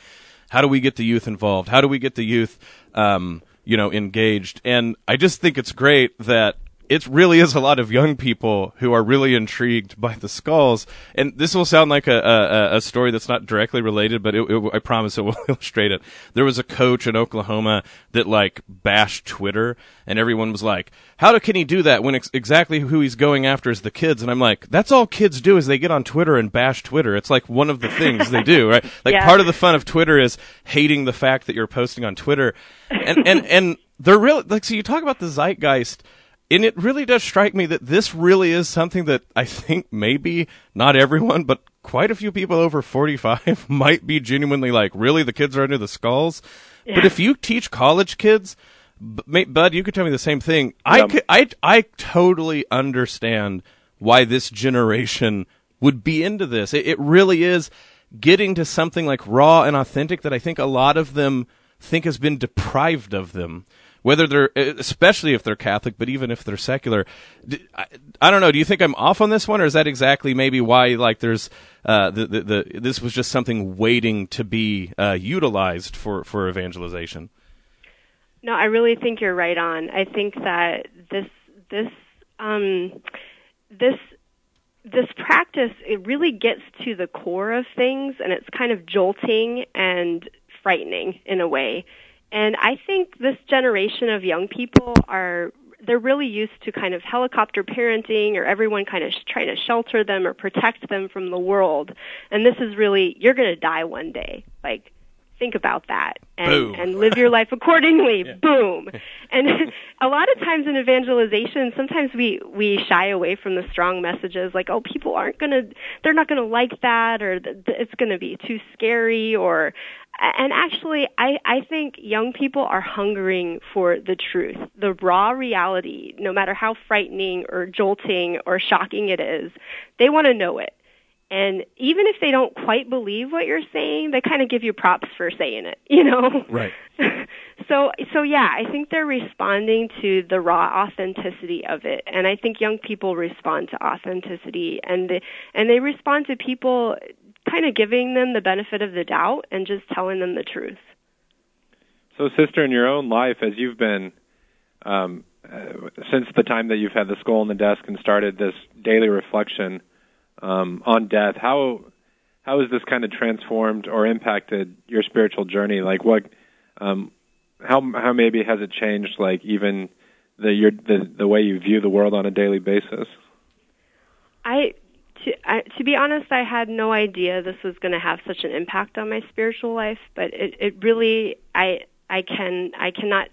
how do we get the youth involved? How do we get the youth um, you know, engaged. And I just think it's great that it really is a lot of young people who are really intrigued by the skulls. And this will sound like a, a, a story that's not directly related, but it, it, I promise it will illustrate it. There was a coach in Oklahoma that like bashed Twitter, and everyone was like, "How can he do that when ex- exactly who he's going after is the kids?" And I'm like, "That's all kids do is they get on Twitter and bash Twitter. It's like one of the things they do, right? Like Yeah. part of the fun of Twitter is hating the fact that you're posting on Twitter, and and and they're really Like so, you talk about the zeitgeist and it really does strike me that this really is something that I think maybe not everyone, but quite a few people over 45 might be genuinely like, really, the kids are under the skulls. But if you teach college kids, Bud, you could tell me the same thing. I, Yeah. could, I, I totally understand why this generation would be into this. It, it really is getting to something like raw and authentic that I think a lot of them think has been deprived of them. Whether they're, especially if they're Catholic, but even if they're secular, I don't know. Do you think I'm off on this one, or is that exactly maybe why like there's uh, the, the the this was just something waiting to be uh, utilized for for evangelization? No, I really think you're right on. I think that this this um, this this practice it really gets to the core of things, and it's kind of jolting and frightening in a way. And I think this generation of young people are they're really used to kind of helicopter parenting or everyone kind of sh- trying to shelter them or protect them from the world. And this is really you're going to die one day. Like think about that and Boom. and live your life accordingly. Boom. And a lot of times in evangelization, sometimes we we shy away from the strong messages like, "Oh, people aren't going to they're not going to like that or th- th- it's going to be too scary or and actually I I think young people are hungering for the truth, the raw reality, no matter how frightening or jolting or shocking it is. They want to know it. And even if they don't quite believe what you're saying, they kind of give you props for saying it, you know? Right. so so yeah, I think they're responding to the raw authenticity of it. And I think young people respond to authenticity and they, and they respond to people kind of giving them the benefit of the doubt and just telling them the truth. So, sister, in your own life, as you've been um, uh, since the time that you've had the skull on the desk and started this daily reflection um, on death, how how has this kind of transformed or impacted your spiritual journey? Like, what, um, how how maybe has it changed? Like, even the your the the way you view the world on a daily basis. I to, I, to be honest, I had no idea this was going to have such an impact on my spiritual life, but it, it really, I, I can, I cannot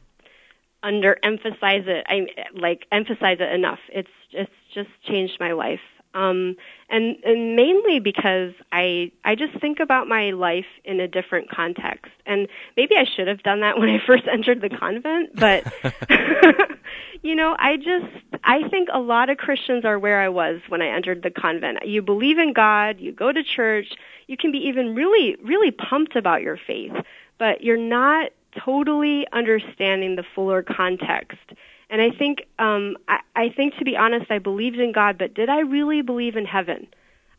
underemphasize it. I like emphasize it enough. It's, it's just changed my life. Um, and, and mainly because I, I just think about my life in a different context. And maybe I should have done that when I first entered the convent, but you know, I just I think a lot of Christians are where I was when I entered the convent. You believe in God, you go to church, you can be even really really pumped about your faith, but you're not totally understanding the fuller context. And I think, um, I, I think to be honest, I believed in God, but did I really believe in heaven?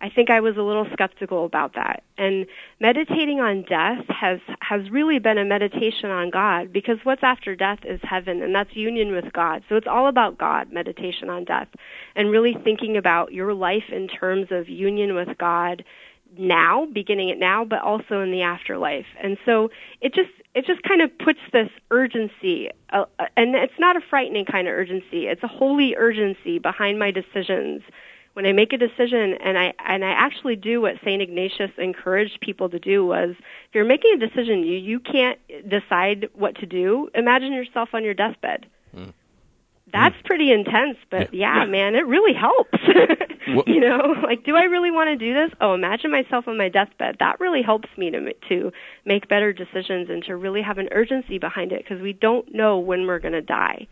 I think I was a little skeptical about that. And meditating on death has has really been a meditation on God because what's after death is heaven and that's union with God. So it's all about God, meditation on death and really thinking about your life in terms of union with God now, beginning it now, but also in the afterlife. And so it just it just kind of puts this urgency, uh, and it's not a frightening kind of urgency. It's a holy urgency behind my decisions when I make a decision and I and I actually do what Saint Ignatius encouraged people to do was if you're making a decision you you can't decide what to do imagine yourself on your deathbed mm. That's mm. pretty intense but yeah. yeah man it really helps you know like do I really want to do this oh imagine myself on my deathbed that really helps me to to make better decisions and to really have an urgency behind it because we don't know when we're going to die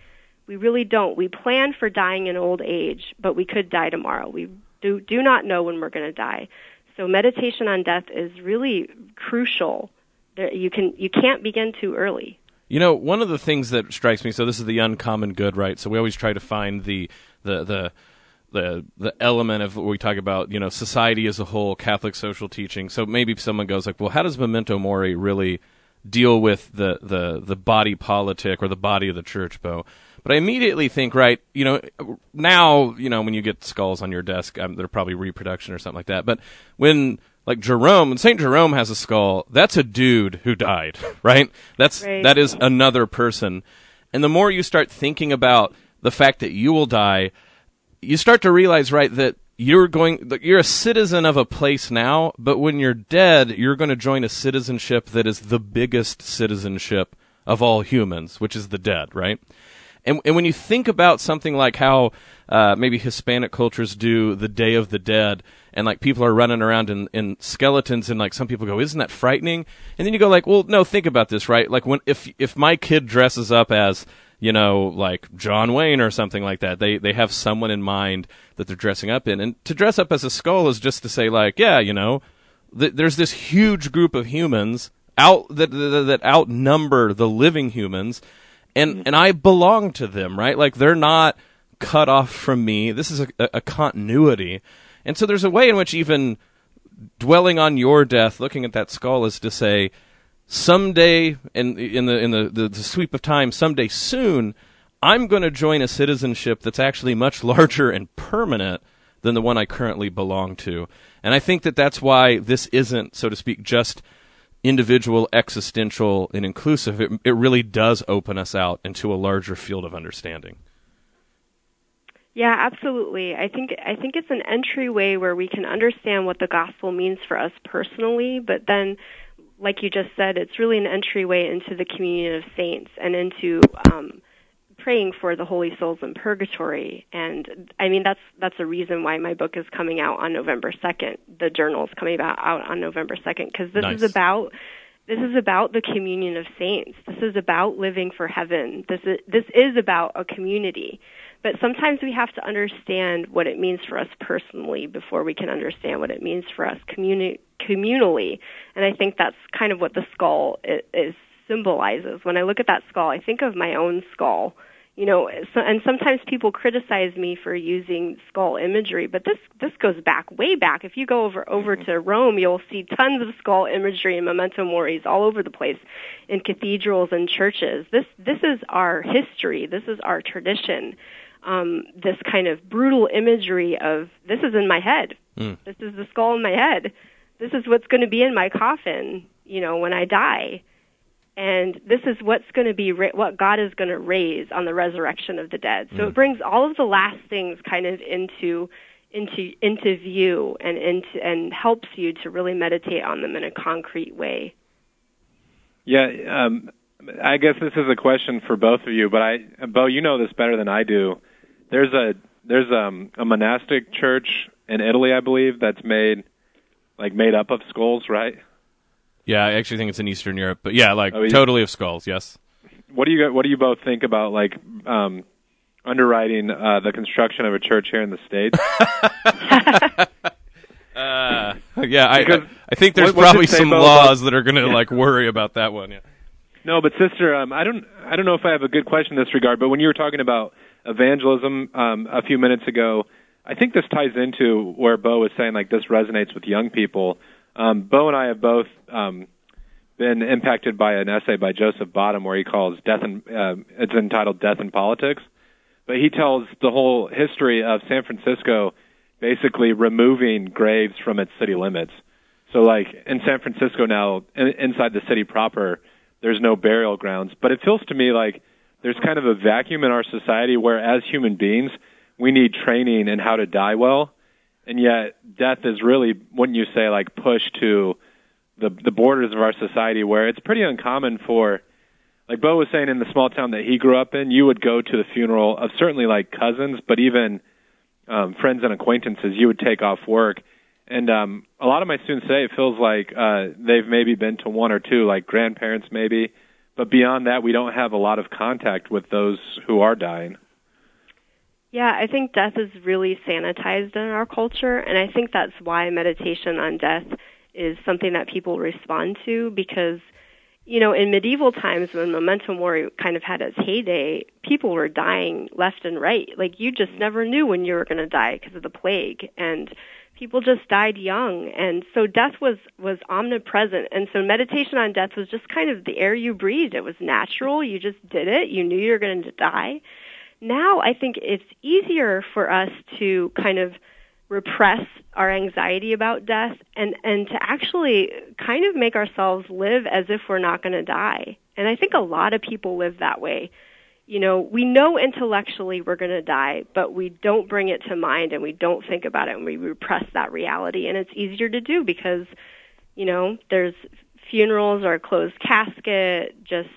we really don't. We plan for dying in old age, but we could die tomorrow. We do, do not know when we're going to die. So meditation on death is really crucial. there, You can you can't begin too early. You know, one of the things that strikes me. So this is the uncommon good, right? So we always try to find the the the the the element of what we talk about, you know, society as a whole, Catholic social teaching. So maybe someone goes like, well, how does memento mori really deal with the the the body politic or the body of the church, Bo? But I immediately think, right, you know, now, you know, when you get skulls on your desk, um, they're probably reproduction or something like that. But when like Jerome, when Saint Jerome has a skull, that's a dude who died, right? That's right. that is another person. And the more you start thinking about the fact that you will die, you start to realize, right, that you're going you're a citizen of a place now, but when you're dead, you're going to join a citizenship that is the biggest citizenship of all humans, which is the dead, right? And, and when you think about something like how uh, maybe Hispanic cultures do the Day of the Dead, and like people are running around in, in skeletons, and like some people go, "Isn't that frightening?" And then you go like, "Well, no, think about this, right? Like when if if my kid dresses up as you know, like John Wayne or something like that. They they have someone in mind that they're dressing up in, and to dress up as a skull is just to say like, yeah, you know, th- there's this huge group of humans out that, that that outnumber the living humans, and mm-hmm. and I belong to them, right? Like they're not cut off from me. This is a, a continuity, and so there's a way in which even dwelling on your death, looking at that skull, is to say, someday in in the in the, the, the sweep of time, someday soon, I'm going to join a citizenship that's actually much larger and permanent than the one I currently belong to. And I think that that's why this isn't, so to speak, just individual, existential, and inclusive, it, it really does open us out into a larger field of understanding. Yeah, absolutely. I think I think it's an entryway where we can understand what the gospel means for us personally, but then like you just said, it's really an entryway into the communion of saints and into um, praying for the holy souls in purgatory. And I mean, that's that's a reason why my book is coming out on November second. The journal is coming about, out on November second because this nice. is about this is about the communion of saints. This is about living for heaven. This is this is about a community. But sometimes we have to understand what it means for us personally before we can understand what it means for us communi- communally. And I think that's kind of what the skull is, is symbolizes. When I look at that skull, I think of my own skull you know so, and sometimes people criticize me for using skull imagery but this this goes back way back. If you go over over mm-hmm. to rome you'll see tons of skull imagery and memento moris all over the place in cathedrals and churches. This this is our history. This is our tradition. Um this kind of brutal imagery of this is in my head. Mm. this is the skull in my head. This is what's going to be in my coffin you know when i die and this is what's going to be ra- what God is going to raise on the resurrection of the dead. So mm. it brings all of the last things kind of into into into view and into and helps you to really meditate on them in a concrete way. Yeah, um, I guess this is a question for both of you, but I, Bo, you know this better than I do. There's a there's um, a monastic church in Italy, I believe, that's made like made up of skulls, right? Yeah, I actually think it's in Eastern Europe, but yeah, like oh, totally of skulls. Yes. What do you What do you both think about like um, underwriting uh, the construction of a church here in the states? uh, yeah, I, I, I think there's what, probably some laws that are going to like worry about that one. Yeah. No, but sister, um, I don't I don't know if I have a good question in this regard. But when you were talking about evangelism um, a few minutes ago, I think this ties into where Bo was saying like this resonates with young people. Um, Bo and I have both um, been impacted by an essay by Joseph Bottum where he calls death and uh, it's entitled Death in Politics, but he tells the whole history of San Francisco basically removing graves from its city limits. So like in San Francisco now, in, inside the city proper, there's no burial grounds. But it feels to me like there's kind of a vacuum in our society where as human beings, we need training in how to die well. And yet death is really, wouldn't you say, like pushed to the, the borders of our society where it's pretty uncommon for, like Bo was saying in the small town that he grew up in, you would go to the funeral of certainly like cousins, but even um, friends and acquaintances, you would take off work. And um, a lot of my students say it feels like uh, they've maybe been to one or two, like grandparents maybe, but beyond that, we don't have a lot of contact with those who are dying. Yeah, I think death is really sanitized in our culture, and I think that's why meditation on death is something that people respond to because you know, in medieval times when memento mori kind of had its heyday, people were dying left and right. Like you just never knew when you were going to die because of the plague and people just died young. And so death was was omnipresent. And so meditation on death was just kind of the air you breathed it was natural. You just did it. You knew you were going to die now i think it's easier for us to kind of repress our anxiety about death and and to actually kind of make ourselves live as if we're not going to die. And i think a lot of people live that way. You know we know intellectually we're going to die but we don't bring it to mind and we don't think about it and we repress that reality. And it's easier to do because you know there's funerals or a closed casket just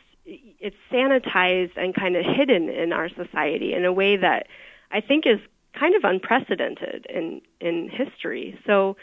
it's sanitized and kind of hidden in our society in a way that i think is kind of unprecedented in in history. So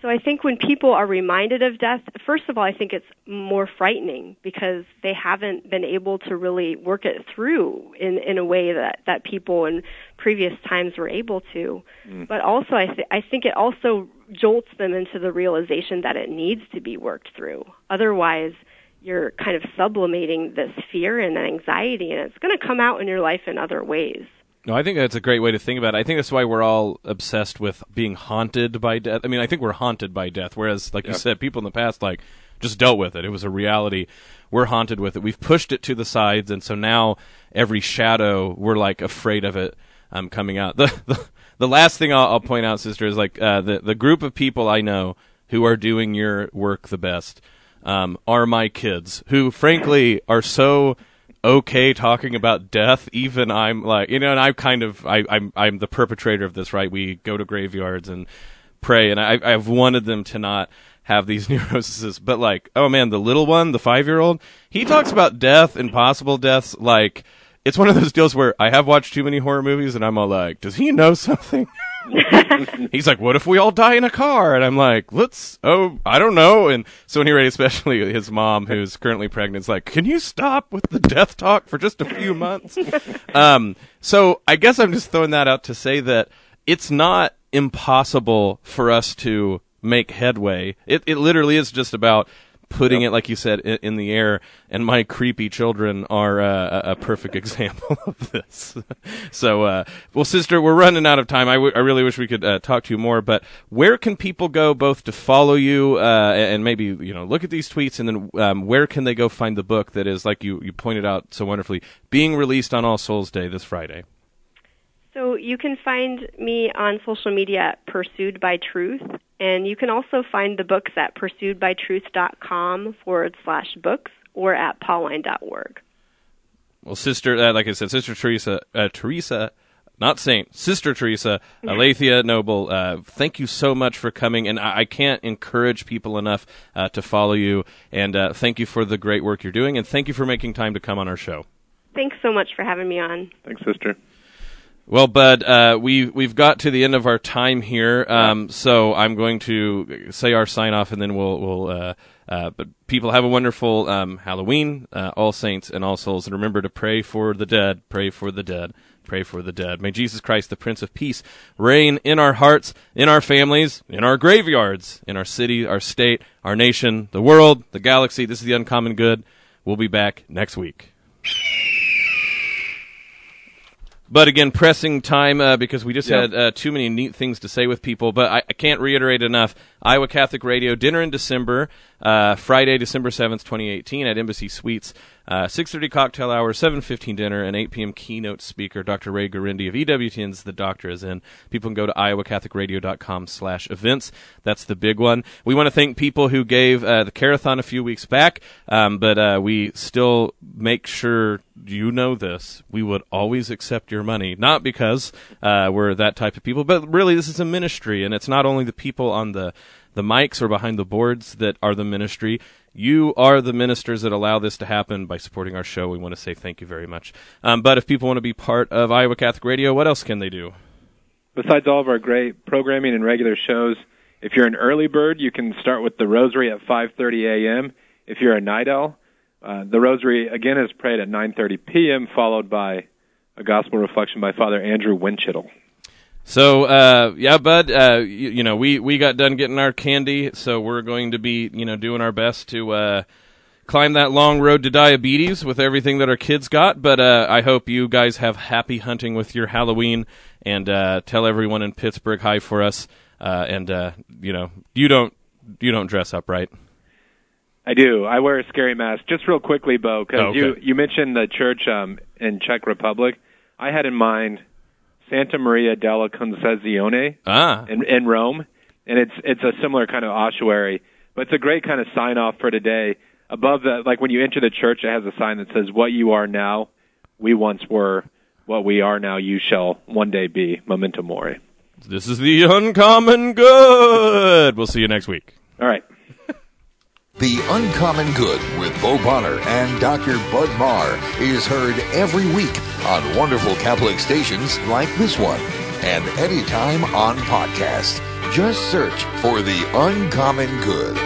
so I think when people are reminded of death, first of all, I think it's more frightening because they haven't been able to really work it through in in a way that that people in previous times were able to. Mm. But also, I th- I think it also jolts them into the realization that it needs to be worked through. Otherwise, you're kind of sublimating this fear and anxiety, and it's going to come out in your life in other ways. No, I think that's a great way to think about it. I think that's why we're all obsessed with being haunted by death. I mean, I think we're haunted by death, whereas, like yep. you said, people in the past like just dealt with it. It was a reality. We're haunted with it. We've pushed it to the sides, and so now every shadow, we're like afraid of it um, coming out. The, the, the last thing I'll, I'll, point out, sister, is like uh, the the group of people I know who are doing your work the best um, are my kids, who frankly are so okay talking about death. Even I'm like, you know, and I'm kind of, I, I'm, I'm the perpetrator of this, right? We go to graveyards and pray, and I, I've wanted them to not have these neuroses, but like, oh man, the little one, the five year old, he talks about death and possible deaths like it's one of those deals where I have watched too many horror movies, and I'm all like, does he know something? He's like, what if we all die in a car? And I'm like, let's, oh, I don't know. And so anyway, especially his mom, who's currently pregnant, is like, can you stop with the death talk for just a few months? um, so I guess I'm just throwing that out to say that it's not impossible for us to make headway. It, it literally is just about putting yep. it, like you said, in, in, the air. And my creepy children are uh, a, a, perfect example of this. so, uh, well, sister, we're running out of time. I, w- I really wish we could uh, talk to you more. But where can people go both to follow you uh, and maybe you know look at these tweets, and then um, where can they go find the book that is, like you you pointed out so wonderfully, being released on All Souls Day this Friday? So you can find me on social media at Pursued by Truth, and you can also find the books at pursuedbytruth.com forward slash books or at pauline.org. Well, Sister, uh, like I said, Sister Theresa, uh, Theresa, not Saint, Sister Theresa, Aletheia Noble, uh, thank you so much for coming. And I, I can't encourage people enough uh, to follow you. And uh, thank you for the great work you're doing. And thank you for making time to come on our show. Thanks so much for having me on. Thanks, Sister. Well, Bud, uh, we we've got to the end of our time here, um, so I'm going to say our sign off, and then we'll we'll. Uh, uh, but people have a wonderful um, Halloween, uh, All Saints and All Souls, and remember to pray for the dead. Pray for the dead. Pray for the dead. May Jesus Christ, the Prince of Peace, reign in our hearts, in our families, in our graveyards, in our city, our state, our nation, the world, the galaxy. This is the uncommon good. We'll be back next week. But again, pressing time uh, because we just had uh, too many neat things to say with people. But I, I can't reiterate enough. Iowa Catholic Radio dinner in December, uh, Friday, December seventh, twenty eighteen, at Embassy Suites. Uh, Six thirty cocktail hour, seven fifteen dinner, and eight p.m. keynote speaker Dr. Ray Guarendi of EWTN's The Doctor is in. People can go to iowacatholicradio.com slash events. That's the big one. We want to thank people who gave uh, the carathon a few weeks back, um, but uh, we still make sure you know this. We would always accept your money, not because uh, we're that type of people, but really this is a ministry, and it's not only the people on the the mics or behind the boards that are the ministry. You are the ministers that allow this to happen by supporting our show. We want to say thank you very much. Um, but if people want to be part of Iowa Catholic Radio, what else can they do? Besides all of our great programming and regular shows, if you're an early bird, you can start with the Rosary at 5:30 a.m. If you're a night owl, uh, the Rosary again is prayed at 9:30 p.m. followed by a gospel reflection by Father Andrew Winchittle. So uh, yeah, Bud. Uh, you, you know, we we got done getting our candy, so we're going to be you know doing our best to uh, climb that long road to diabetes with everything that our kids got. But uh, I hope you guys have happy hunting with your Halloween, and uh, tell everyone in Pittsburgh hi for us. Uh, and uh, you know, you don't you don't dress up, right? I do. I wear a scary mask. Just real quickly, Bo, because Oh, okay. you you mentioned the church um, in Czech Republic. I had in mind Santa Maria della Concezione Ah, in, in Rome, and it's it's a similar kind of ossuary, but it's a great kind of sign off for today. Above that, like when you enter the church, it has a sign that says, "What you are now, we once were. What we are now, you shall one day be." Memento mori. this is the uncommon good. We'll see you next week. All right. The Uncommon Good with Bo Bonner and Dr. Bud Marr is heard every week on wonderful Catholic stations like this one and anytime on podcast. Just search for The Uncommon Good.